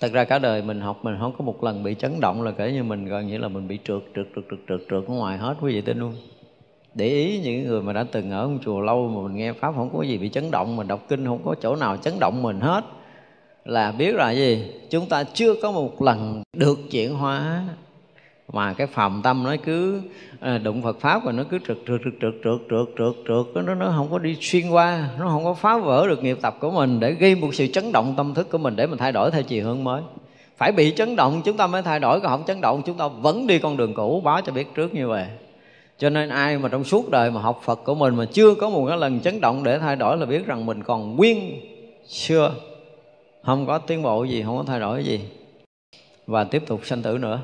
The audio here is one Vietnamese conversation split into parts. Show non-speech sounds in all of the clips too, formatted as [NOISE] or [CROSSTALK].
thật ra cả đời mình học, mình không có một lần bị chấn động là kể như mình gần như là mình bị trượt trượt trượt trượt trượt trượt ở ngoài hết, quý vị tin luôn để ý những người mà đã từng ở trong chùa lâu mà mình nghe pháp không có gì bị chấn động mình đọc kinh không có chỗ nào chấn động mình hết. Là biết là gì? Chúng ta chưa có một lần được chuyển hóa mà cái phàm tâm nó cứ ờ, đụng Phật pháp và nó cứ trượt trượt trượt trượt trượt trượt trượt trượt nó nó không có đi xuyên qua, nó không có phá vỡ được nghiệp tập của mình để gây một sự chấn động tâm thức của mình để mình thay đổi theo chiều hướng mới. Phải bị chấn động chúng ta mới thay đổi, còn không chấn động chúng ta vẫn đi con đường cũ, báo cho biết trước như vậy. Cho nên ai mà trong suốt đời mà học Phật của mình mà chưa có một cái lần chấn động để thay đổi là biết rằng mình còn nguyên, xưa. Không có tiến bộ gì, không có thay đổi gì. Và tiếp tục sanh tử nữa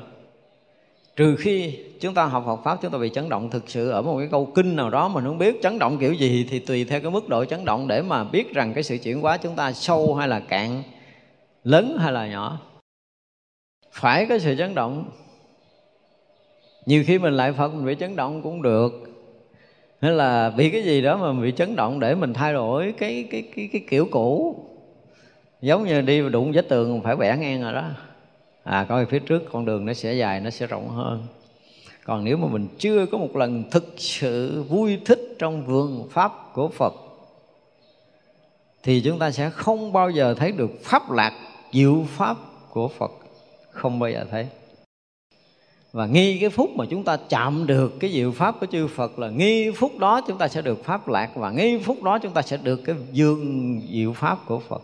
trừ khi chúng ta học Phật pháp, chúng ta bị chấn động thực sự ở một cái câu kinh nào đó mình không biết chấn động kiểu gì thì tùy theo cái mức độ chấn động để mà biết rằng cái sự chuyển hóa chúng ta sâu hay là cạn, lớn hay là nhỏ. Phải có sự chấn động. Nhiều khi mình lại phật, mình bị chấn động cũng được. Hay là bị cái gì đó mà mình bị chấn động để mình thay đổi cái cái cái cái kiểu cũ. Giống như đi đụng vết tường, phải bẻ ngang rồi đó à coi phía trước, con đường nó sẽ dài, nó sẽ rộng hơn. Còn nếu mà mình chưa có một lần thực sự vui thích trong vườn pháp của phật, thì chúng ta sẽ không bao giờ thấy được pháp lạc, diệu pháp của phật. Không bao giờ thấy. Và nghi cái phút mà chúng ta chạm được cái diệu pháp của chư Phật là nghi phút đó chúng ta sẽ được pháp lạc, và nghi phút đó chúng ta sẽ được cái dương diệu pháp của Phật.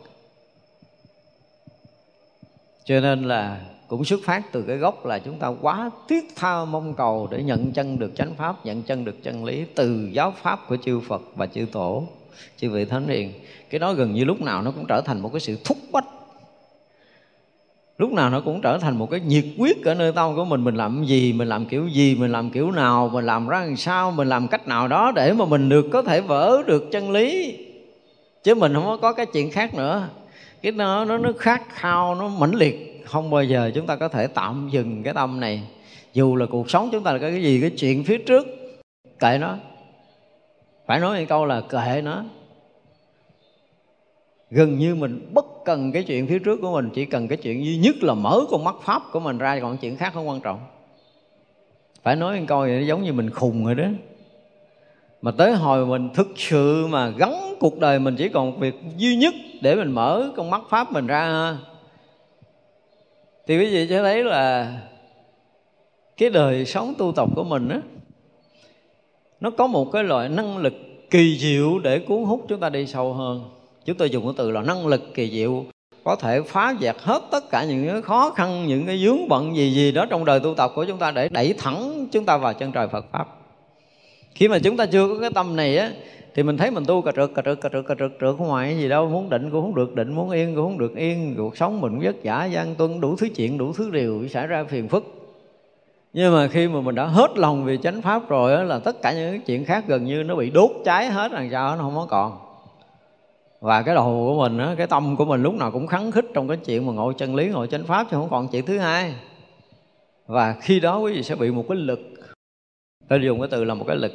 Cho nên là cũng xuất phát từ cái gốc là chúng ta quá thiết tha mong cầu để nhận chân được chánh pháp, nhận chân được chân lý từ giáo pháp của chư Phật và chư Tổ, chư vị thánh hiền. Cái đó gần như lúc nào nó cũng trở thành một cái sự thúc bách lúc nào nó cũng trở thành một cái nhiệt quyết ở nơi tâm của mình. Mình làm gì, mình làm kiểu gì, mình làm kiểu nào, mình làm ra làm sao, mình làm cách nào đó để mà mình được có thể vỡ được chân lý. Chứ mình không có cái chuyện khác nữa. Cái nó nó nó khát khao, nó mãnh liệt không bao giờ chúng ta có thể tạm dừng cái tâm này. Dù là cuộc sống chúng ta là cái gì, cái chuyện phía trước, kệ nó. Phải nói một câu là kệ nó. Gần như mình bất cần cái chuyện phía trước của mình, chỉ cần cái chuyện duy nhất là mở con mắt pháp của mình ra còn chuyện khác không quan trọng. Phải nói một câu vậy giống như mình khùng rồi đó. Mà tới hồi mình thực sự mà gắn cuộc đời mình chỉ còn việc duy nhất để mình mở con mắt pháp mình ra thì quý vị sẽ thấy là cái đời sống tu tập của mình á, nó có một cái loại năng lực kỳ diệu để cuốn hút chúng ta đi sâu hơn. Chúng tôi dùng cái từ là năng lực kỳ diệu, có thể phá vẹt hết tất cả những cái khó khăn, những cái vướng bận gì gì đó trong đời tu tập của chúng ta để đẩy thẳng chúng ta vào chân trời Phật pháp. Khi mà chúng ta chưa có cái tâm này á thì mình thấy mình tu cà trượt cà trượt cà trượt cà trượt trượt không ngoài gì đâu. Muốn định cũng không được định muốn yên cũng không được yên. Cuộc sống mình vất vả gian tuân đủ thứ chuyện đủ thứ điều xảy ra phiền phức. Nhưng mà khi mà mình đã hết lòng vì chánh pháp rồi đó, là tất cả những cái chuyện khác gần như nó bị đốt cháy hết làm sao nó không có còn. Và cái đầu của mình đó, cái tâm của mình lúc nào cũng khắng khích trong cái chuyện mà ngồi chân lý ngồi chánh pháp chứ không còn chuyện thứ hai. Và khi đó quý vị sẽ bị một cái lực. Tôi dùng cái từ là một cái lực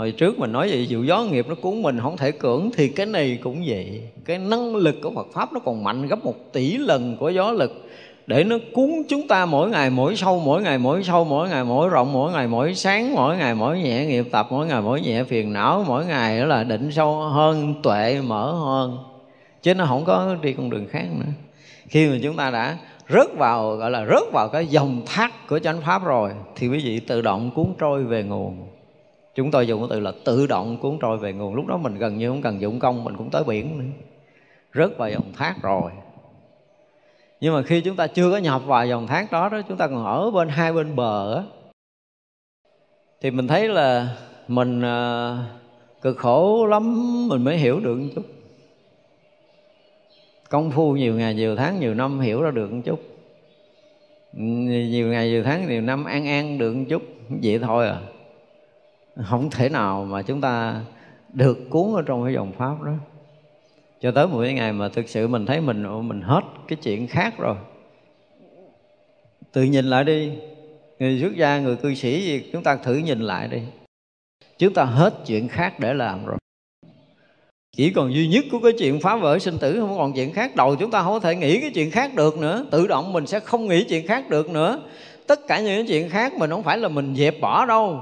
hồi trước mình nói vậy dịu gió nghiệp nó cuốn mình, không thể cưỡng, thì cái này cũng vậy. Cái năng lực của Phật pháp nó còn mạnh gấp một tỷ lần của gió lực. Để nó cuốn chúng ta mỗi ngày, mỗi sâu, mỗi ngày, mỗi sâu, mỗi ngày, mỗi rộng, mỗi ngày, mỗi sáng, mỗi ngày, mỗi nhẹ nghiệp tập, mỗi ngày, mỗi nhẹ phiền não, mỗi ngày đó là định sâu hơn, tuệ mở hơn. Chứ nó không có đi con đường khác nữa. Khi mà chúng ta đã rớt vào, gọi là rớt vào cái dòng thác của chánh pháp rồi, thì quý vị tự động cuốn trôi về nguồn chúng tôi dùng cái từ là tự động cuốn trôi về nguồn. Lúc đó mình gần như không cần dụng công mình cũng tới biển nữa. Rớt vào dòng thác rồi. Nhưng mà khi chúng ta chưa có nhập vào dòng thác đó đó chúng ta còn ở bên hai bên bờ đó, thì mình thấy là mình ờ, cực khổ lắm mình mới hiểu được một chút. Công phu nhiều ngày nhiều tháng nhiều năm hiểu ra được một chút. Nhiều ngày nhiều tháng nhiều năm an an được một chút. Vậy thôi à không thể nào mà chúng ta được cuốn ở trong cái dòng pháp đó. Cho tới một cái ngày mà thực sự mình thấy mình mình hết cái chuyện khác rồi. Tự nhìn lại đi. Người xuất gia, người cư sĩ gì, chúng ta thử nhìn lại đi. Chúng ta hết chuyện khác để làm rồi. Chỉ còn duy nhất của cái chuyện phá vỡ sinh tử, không còn chuyện khác. Đầu chúng ta không có thể nghĩ cái chuyện khác được nữa. Tự động mình sẽ không nghĩ chuyện khác được nữa. Tất cả những chuyện khác mình không phải là mình dẹp bỏ đâu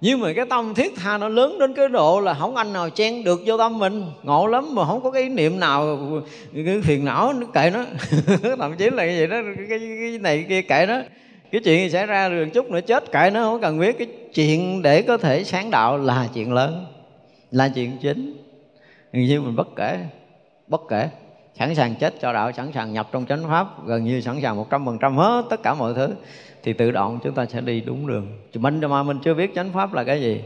nhưng mà cái tâm thiết tha nó lớn đến cái độ là không anh nào chen được vô tâm mình. Ngộ lắm mà không có cái ý niệm nào cái phiền não nó kệ nó. [LAUGHS] Thậm chí là cái gì đó cái, cái này kia kệ nó. Cái chuyện gì xảy ra rồi chút nữa chết kệ nó không cần biết. Cái chuyện để có thể sáng đạo là chuyện lớn là chuyện chính. Gần như mình bất kể bất kể. Sẵn sàng chết cho đạo sẵn sàng nhập trong chánh pháp gần như sẵn sàng một trăm phần trăm hết tất cả mọi thứ thì tự động chúng ta sẽ đi đúng đường. Mình mà mình chưa biết chánh pháp là cái gì?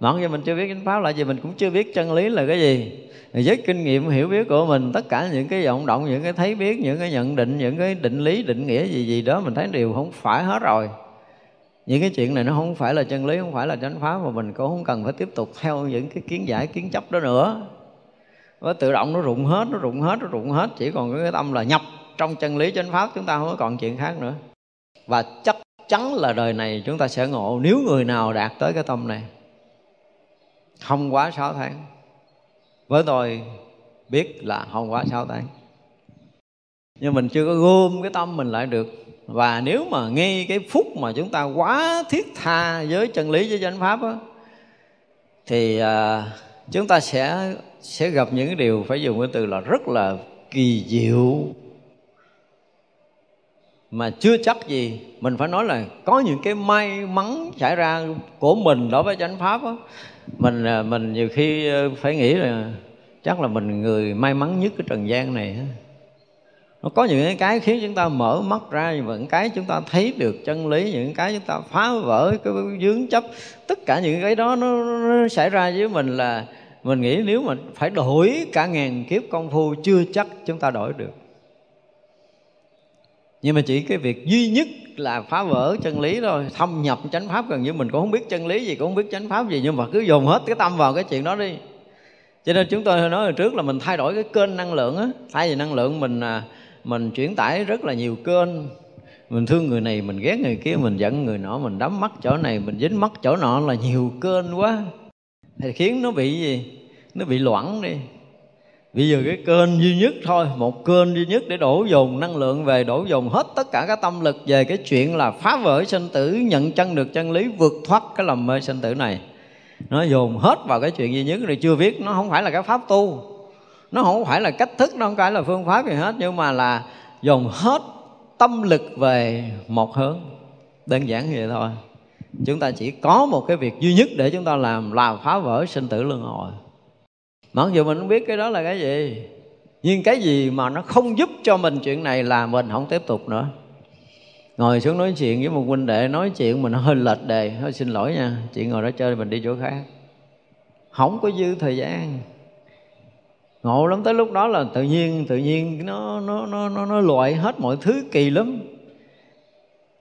Nói như mình chưa biết chánh pháp là gì, mình cũng chưa biết chân lý là cái gì. Với kinh nghiệm hiểu biết của mình, tất cả những cái vọng động, những cái thấy biết, những cái nhận định, những cái định lý, định nghĩa gì gì đó, mình thấy đều không phải hết rồi. Những cái chuyện này nó không phải là chân lý, không phải là chánh pháp, mà mình cũng không cần phải tiếp tục theo những cái kiến giải, kiến chấp đó nữa. Nó tự động nó rụng hết, nó rụng hết, nó rụng hết. Chỉ còn cái tâm là nhập trong chân lý, chánh pháp, chúng ta không có còn chuyện khác nữa và chắc chắn là đời này chúng ta sẽ ngộ. Nếu người nào đạt tới cái tâm này không quá 6 tháng. Với tôi biết là không quá 6 tháng. Nhưng mình chưa có gom cái tâm mình lại được. Và nếu mà ngay cái phút mà chúng ta quá thiết tha với chân lý với chánh pháp á, thì à, chúng ta sẽ sẽ gặp những cái điều phải dùng cái từ là rất là kỳ diệu mà chưa chắc gì. Mình phải nói là có những cái may mắn xảy ra của mình đối với chánh pháp đó. mình à, mình nhiều khi à, phải nghĩ là chắc là mình người may mắn nhất cái trần gian này nó có những cái khiến chúng ta mở mắt ra những cái chúng ta thấy được chân lý những cái chúng ta phá vỡ cái dướng chấp. Tất cả những cái đó nó, nó xảy ra với mình là mình nghĩ nếu mà phải đổi cả ngàn kiếp công phu chưa chắc chúng ta đổi được nhưng mà chỉ cái việc duy nhất là phá vỡ chân lý thôi. Thâm nhập chánh pháp gần như mình cũng không biết chân lý gì, cũng không biết chánh pháp gì, nhưng mà cứ dồn hết cái tâm vào cái chuyện đó đi. Cho nên chúng tôi nói hồi trước là mình thay đổi cái kênh năng lượng á. Thay vì năng lượng mình à, mình chuyển tải rất là nhiều kênh, mình thương người này, mình ghét người kia, mình giận người nọ, mình đắm mắt chỗ này, mình dính mắt chỗ nọ là nhiều kênh quá. Thì khiến nó bị gì? Nó bị loãng đi bây giờ cái kênh duy nhất thôi, một kênh duy nhất để đổ dồn năng lượng về, đổ dồn hết tất cả các tâm lực về cái chuyện là phá vỡ sinh tử, nhận chân được chân lý, vượt thoát cái lầm mê sinh tử này. Nó dồn hết vào cái chuyện duy nhất rồi chưa biết, nó không phải là cái pháp tu. Nó không phải là cách thức, nó không phải là phương pháp gì hết, nhưng mà là dồn hết tâm lực về một hướng. Đơn giản vậy thôi. Chúng ta chỉ có một cái việc duy nhất để chúng ta làm là phá vỡ sinh tử luân hồi mặc dù mình không biết cái đó là cái gì nhưng cái gì mà nó không giúp cho mình chuyện này là mình không tiếp tục nữa. Ngồi xuống nói chuyện với một huynh đệ nói chuyện mình hơi lệch đề. Hơi xin lỗi nha Chị ngồi đó chơi mình đi chỗ khác. Không có dư thời gian. Ngộ lắm tới lúc đó là tự nhiên tự nhiên nó nó nó nó, nó loại hết mọi thứ kỳ lắm.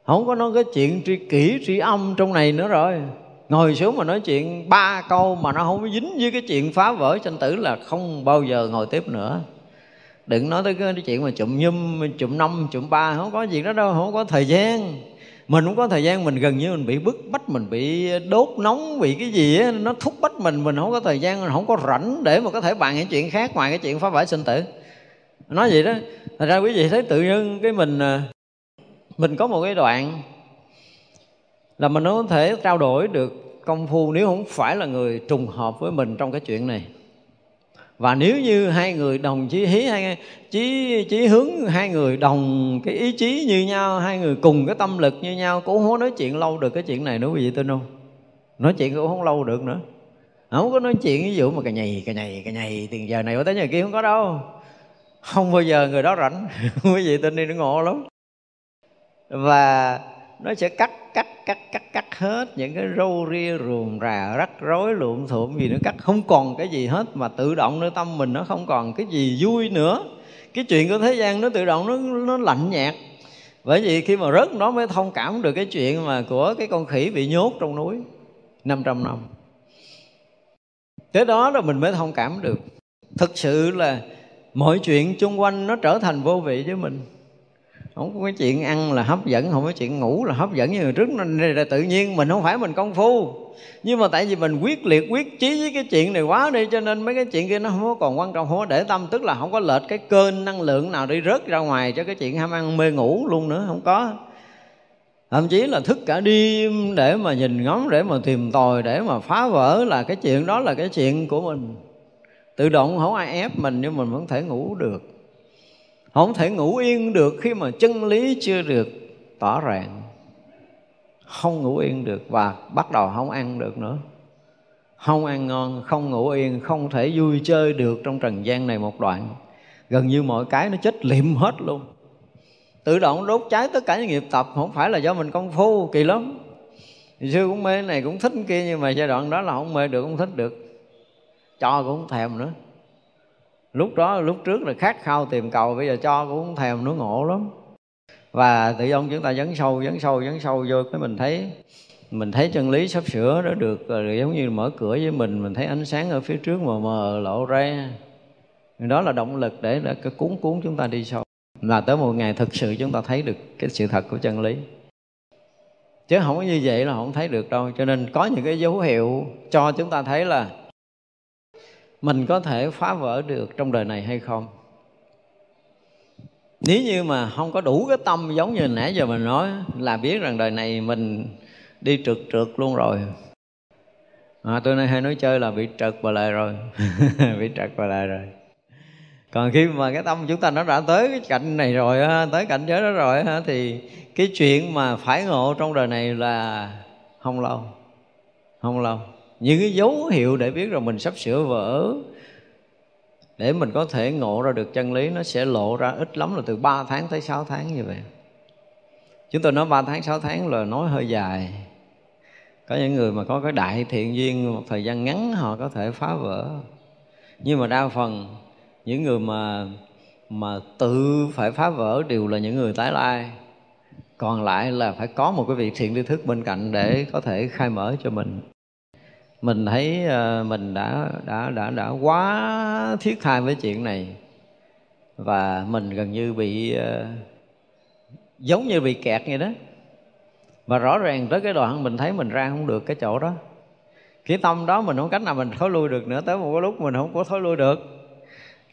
Không có nói cái chuyện tri kỷ tri âm trong này nữa rồi ngồi xuống mà nói chuyện ba câu mà nó không dính với cái chuyện phá vỡ sanh tử là không bao giờ ngồi tiếp nữa. Đừng nói tới cái chuyện mà chụm nhum, chụm năm, chụm ba, không có gì đó đâu, không có thời gian. Mình không có thời gian, mình gần như mình bị bức bách, mình bị đốt nóng bị cái gì á, nó thúc bách mình mình không có thời gian, mình không có rảnh để mà có thể bàn những chuyện khác ngoài cái chuyện phá vỡ sinh tử. Nói gì đó. Thật ra quý vị thấy tự nhiên cái mình à, mình có một cái đoạn là mình không thể trao đổi được công phu nếu không phải là người trùng hợp với mình trong cái chuyện này. Và nếu như hai người đồng chí hí hay chí chí hướng, hai người đồng cái ý chí như nhau, hai người cùng cái tâm lực như nhau, cũng không nói chuyện lâu được cái chuyện này nữa quý vị tin không? Nói chuyện cũng không lâu được nữa. Không có nói chuyện ví dụ mà cái nhầy cái nhầy cái nhầy, tiền giờ này qua tới giờ kia không có đâu. Không bao giờ người đó rảnh, [LAUGHS] quý vị tin đi nó ngộ lắm. Và nó sẽ cắt cắt cắt cắt cắt hết những cái râu ria, ruồng rà, rắc rối, lụm thuộm gì nó cắt không còn cái gì hết mà tự động nơi tâm mình nó không còn cái gì vui nữa. Cái chuyện của thế gian nó tự động nó nó lạnh nhạt. Bởi vì khi mà rớt nó mới thông cảm được cái chuyện mà của cái con khỉ bị nhốt trong núi 500 năm. Tới đó là mình mới thông cảm được. Thực sự là mọi chuyện chung quanh nó trở thành vô vị với mình không có cái chuyện ăn là hấp dẫn, không có chuyện ngủ là hấp dẫn. Như người trước nên là tự nhiên mình không phải mình công phu. Nhưng mà tại vì mình quyết liệt, quyết chí với cái chuyện này quá đi, cho nên mấy cái chuyện kia nó không có còn quan trọng, không có để tâm. Tức là không có lệch cái kênh năng lượng nào đi rớt ra ngoài cho cái chuyện ham ăn mê ngủ luôn nữa, không có. Thậm chí là thức cả đêm để mà nhìn ngóng, để mà tìm tòi, để mà phá vỡ là cái chuyện đó là cái chuyện của mình. Tự động không ai ép mình, nhưng mình vẫn thể ngủ được không thể ngủ yên được khi mà chân lý chưa được tỏ ràng không ngủ yên được và bắt đầu không ăn được nữa. Không ăn ngon, không ngủ yên, không thể vui chơi được trong trần gian này một đoạn. Gần như mọi cái nó chết liệm hết luôn. Tự động đốt cháy tất cả những nghiệp tập, không phải là do mình công phu, kỳ lắm. Hồi xưa cũng mê này cũng thích kia, nhưng mà giai đoạn đó là không mê được, không thích được. Cho cũng không thèm nữa lúc đó lúc trước là khát khao tìm cầu bây giờ cho cũng thèm nó ngộ lắm. Và tự dưng chúng ta dấn sâu dấn sâu dấn sâu vô cái mình thấy mình thấy chân lý sắp sửa đó được rồi giống như mở cửa với mình mình thấy ánh sáng ở phía trước mờ mờ lộ ra. Đó là động lực để, để cuốn cuốn chúng ta đi sâu. Là tới một ngày thực sự chúng ta thấy được cái sự thật của chân lý. Chứ không có như vậy là không thấy được đâu. Cho nên có những cái dấu hiệu cho chúng ta thấy là mình có thể phá vỡ được trong đời này hay không? Nếu như mà không có đủ cái tâm giống như nãy giờ mình nói là biết rằng đời này mình đi trượt trượt luôn rồi. À, tôi nay hay nói chơi là bị trật và lại rồi. [LAUGHS] Bị trật và lại rồi. Còn khi mà cái tâm chúng ta nó đã tới cái cạnh này rồi tới cảnh giới đó rồi thì cái chuyện mà phải ngộ trong đời này là không lâu. Không lâu những cái dấu hiệu để biết rằng mình sắp sửa vỡ. Để mình có thể ngộ ra được chân lý, nó sẽ lộ ra ít lắm là từ 3 tháng tới 6 tháng như vậy. Chúng tôi nói 3 tháng 6 tháng là nói hơi dài. Có những người mà có cái đại thiện duyên, một thời gian ngắn họ có thể phá vỡ. Nhưng mà đa phần, những người mà mà tự phải phá vỡ đều là những người tái lai. Còn lại là phải có một cái vị thiện tri thức bên cạnh để có thể khai mở cho mình mình thấy ờ, mình đã đã đã đã quá thiết tha với chuyện này. Và mình gần như bị ờ, giống như bị kẹt vậy đó. Và rõ ràng tới cái đoạn mình thấy mình ra không được cái chỗ đó. Cái tâm đó mình không cách nào mình [LAUGHS] thối lui được nữa. Tới một cái lúc mình không có thối lui được.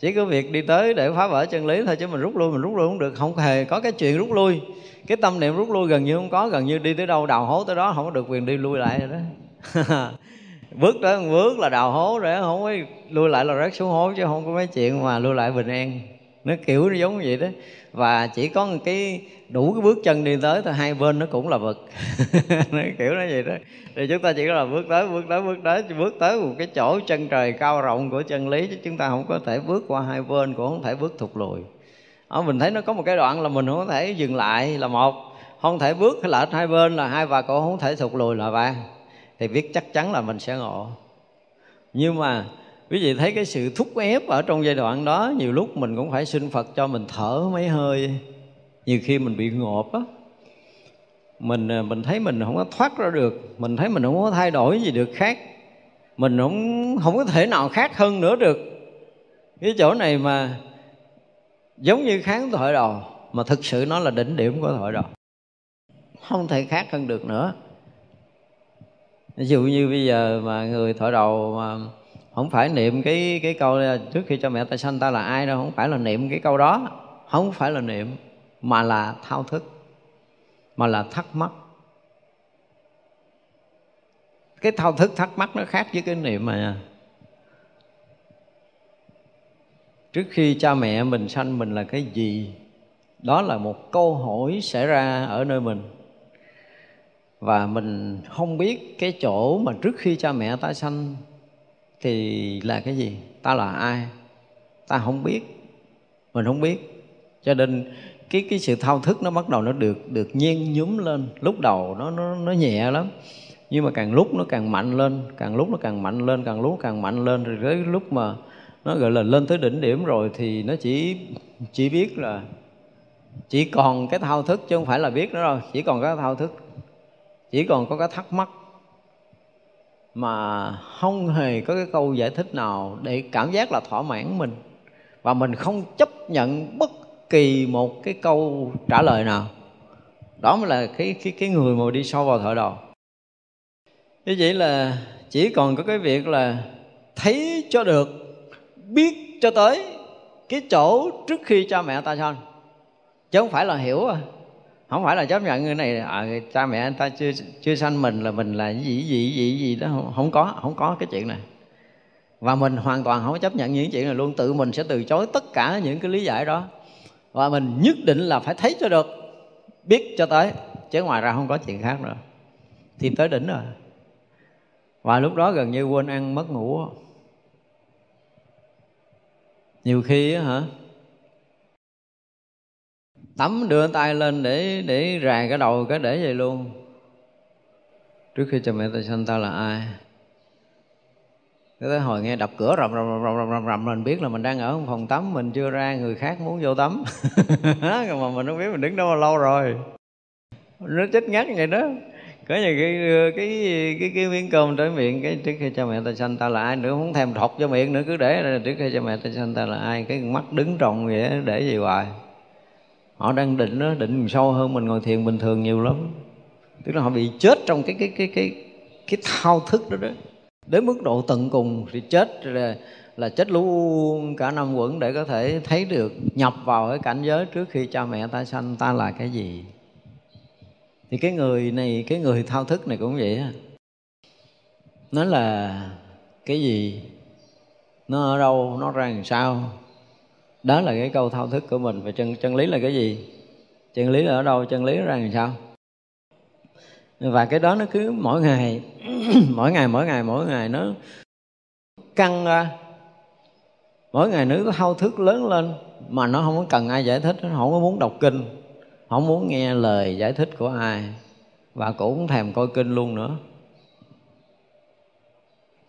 Chỉ có việc đi tới để phá vỡ chân lý thôi chứ mình rút lui, mình rút lui không được. Không hề có cái chuyện rút lui. Cái tâm niệm rút lui gần như không có, gần như đi tới đâu đào hố tới đó, không có được quyền đi lui lại rồi đó. [LAUGHS] bước tới bước là đào hố rồi không có lui lại là rớt xuống hố chứ không có mấy chuyện mà lui lại bình an. Nó kiểu nó giống vậy đó. Và chỉ có một cái, đủ cái bước chân đi tới thì hai bên nó cũng là vực. [LAUGHS] Nó kiểu nó vậy đó. Thì chúng ta chỉ có là bước tới bước tới bước tới bước tới một cái chỗ chân trời cao rộng của chân lý chứ chúng ta không có thể bước qua hai bên, cũng không thể bước thụt lùi. Ở mình thấy nó có một cái đoạn là mình không có thể dừng lại là một, không thể bước cái lệch hai bên là hai và cũng không thể thụt lùi là ba thì biết chắc chắn là mình sẽ ngộ. Nhưng mà, quý vị thấy cái sự thúc ép ở trong giai đoạn đó, nhiều lúc mình cũng phải xin phật cho mình thở mấy hơi. Nhiều khi mình bị ngộp á. Mình à, mình thấy mình không có thoát ra được, mình thấy mình không có thay đổi gì được khác. Mình không không có thể nào khác hơn nữa được. Cái chỗ này mà giống như kháng thoại đầu, mà thực sự nó là đỉnh điểm của thoại đầu. Không thể khác hơn được nữa ví dụ như bây giờ mà người thổi đầu mà không phải niệm cái cái câu trước khi cho mẹ ta sanh ta là ai đâu, không phải là niệm cái câu đó. Không phải là niệm, mà là thao thức, mà là thắc mắc. Cái thao thức, thắc mắc nó khác với cái niệm mà trước khi cha mẹ mình sanh mình là cái gì? Đó là một câu hỏi xảy ra ở nơi mình và mình không biết cái chỗ mà trước khi cha mẹ ta sanh thì là cái gì, ta là ai, ta không biết. Mình không biết. Cho nên cái cái sự thao thức nó bắt đầu nó được được nhen nhúm lên. Lúc đầu nó nó nó nhẹ lắm, nhưng mà càng lúc nó càng mạnh lên, càng lúc nó càng mạnh lên, càng lúc càng mạnh lên. Rồi tới lúc mà nó gọi là lên tới đỉnh điểm rồi thì nó chỉ chỉ biết là chỉ còn cái thao thức chứ không phải là biết nữa rồi chỉ còn cái thao thức chỉ còn có cái thắc mắc mà không hề có cái câu giải thích nào để cảm giác là thỏa mãn mình. Và mình không chấp nhận bất kỳ một cái câu trả lời nào. Đó mới là cái cái cái người mà đi sâu vào thợ đầu như vậy là chỉ còn có cái việc là thấy cho được, biết cho tới cái chỗ trước khi cha mẹ ta sanh chứ không phải là hiểu à không phải là chấp nhận người này. À, cha mẹ anh ta chưa chưa sanh mình là mình là gì gì gì gì đó. Không, không có không có cái chuyện này. Và mình hoàn toàn không chấp nhận những chuyện này luôn. Tự mình sẽ từ chối tất cả những cái lý giải đó. Và mình nhất định là phải thấy cho được biết cho tới. Chứ ngoài ra không có chuyện khác nữa. Thì tới đỉnh rồi. Và lúc đó gần như quên ăn mất ngủ. Nhiều khi á hả tắm đưa tay lên để để ràng cái đầu, cái để vậy luôn. Trước khi cha mẹ ta sanh ta là ai. Cái tới hồi nghe đập cửa rầm rầm rầm rầm rầm rầm mình biết là mình đang ở phòng tắm, mình chưa ra, người khác muốn vô tắm. [LAUGHS] Mà mình không biết mình đứng đâu mà lâu rồi. Nó chết ngắt vậy đó. Có như cái cái cái cái miếng cơm tới miệng, cái trước khi cha mẹ ta sanh ta là ai nữa không thèm thọc cho miệng nữa, cứ để trước khi cha mẹ ta sanh ta là ai, cái mắt đứng tròn vậy để gì hoài họ đang định đó định sâu hơn mình, ngồi thiền bình thường nhiều lắm. Tức là họ bị chết trong cái cái cái cái cái thao thức đó đó. Đến mức độ tận cùng thì chết là là chết luôn. Cả năm quẩn để có thể thấy được, nhập vào cái cảnh giới trước khi cha mẹ ta sanh, ta là cái gì. Thì cái người này, cái người thao thức này cũng vậy á. Nó là, cái gì? Nó ở đâu? Nó ra làm sao? Đó là cái câu thao thức của mình. Và chân chân lý là cái gì? Chân lý là ở đâu? Chân lý ra làm sao? Và cái đó nó cứ mỗi ngày [CLEARS THROAT] mỗi ngày mỗi ngày mỗi ngày nó căng ra. Mỗi ngày nó thao thức lớn lên mà nó không có cần ai giải thích, nó không có muốn đọc kinh, không muốn nghe lời giải thích của ai, và cũng thèm coi kinh luôn nữa.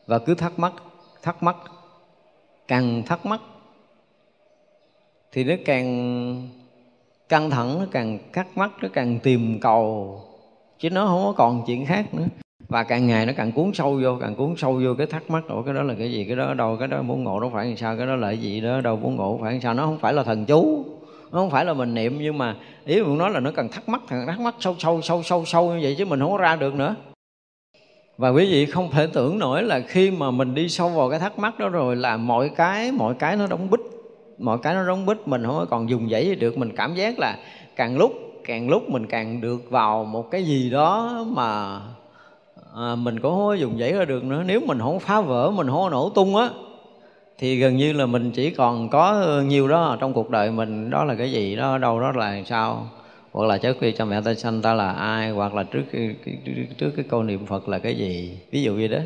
Và cứ thắc mắc thắc mắc, càng thắc mắc thì nó càng căng thẳng, nó càng thắc mắc, nó càng tìm cầu. Chứ nó không có còn chuyện khác nữa. Và càng ngày nó càng cuốn sâu vô, càng cuốn sâu vô cái thắc mắc của cái đó là cái gì? Cái đó ở đâu? Cái đó muốn ngộ nó phải làm sao? Cái đó là cái gì đó? Đâu muốn ngộ phải làm sao? Nó không phải là thần chú, nó không phải là mình niệm, nhưng mà ý mình nói là nó cần thắc mắc, thằng thắc mắc sâu sâu sâu sâu sâu như vậy chứ mình không có ra được nữa. Và quý vị không thể tưởng nổi là khi mà mình đi sâu vào cái thắc mắc đó rồi là mọi cái mọi cái nó đóng bích mọi cái nó rống bít mình không còn dùng dãy được. Mình cảm giác là càng lúc càng lúc mình càng được vào một cái gì đó mà à, mình cũng không có dùng dãy ra được nữa. Nếu mình không phá vỡ mình không có nổ tung á thì gần như là mình chỉ còn có nhiều đó trong cuộc đời mình. Đó là cái gì? Đó đâu đó là sao? Hoặc là trước khi cha mẹ ta sanh ta là ai? Hoặc là trước khi trước cái câu niệm phật là cái gì? Ví dụ như đó.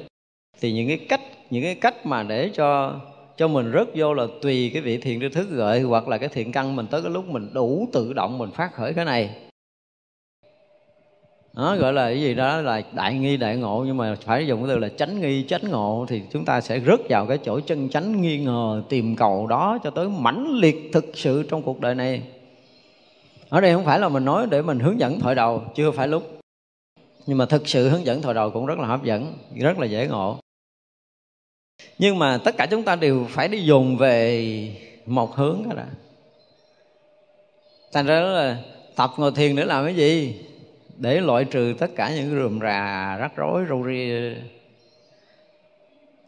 Thì những cái cách những cái cách mà để cho cho mình rớt vô là tùy cái vị thiện tri thức gợi, hoặc là cái thiện căn mình tới cái lúc mình đủ tự động mình phát khởi cái này. Nó gọi là cái gì đó là đại nghi đại ngộ, nhưng mà phải dùng cái từ là chánh nghi, chánh ngộ, thì chúng ta sẽ rớt vào cái chỗ chân chánh nghi ngờ, tìm cầu đó cho tới mãnh liệt thực sự trong cuộc đời này. Ở đây không phải là mình nói để mình hướng dẫn thổi đầu, chưa phải lúc. Nhưng mà thực sự hướng dẫn thổi đầu cũng rất là hấp dẫn, rất là dễ ngộ nhưng mà tất cả chúng ta đều phải đi dùng về một hướng đó đã. Thành ra đó là tập ngồi thiền để làm cái gì? Để loại trừ tất cả những rườm rà, rắc rối, râu ria.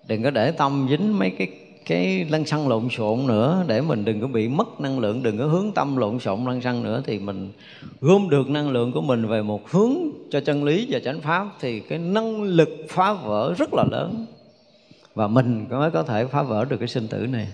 Đừng có để tâm dính mấy cái cái lăng xăng lộn xộn nữa, để mình đừng có bị mất năng lượng, đừng có hướng tâm lộn xộn lăng xăng nữa thì mình gom được năng lượng của mình về một hướng cho chân lý và chánh pháp thì cái năng lực phá vỡ rất là lớn và mình mới có thể phá vỡ được cái sinh tử này.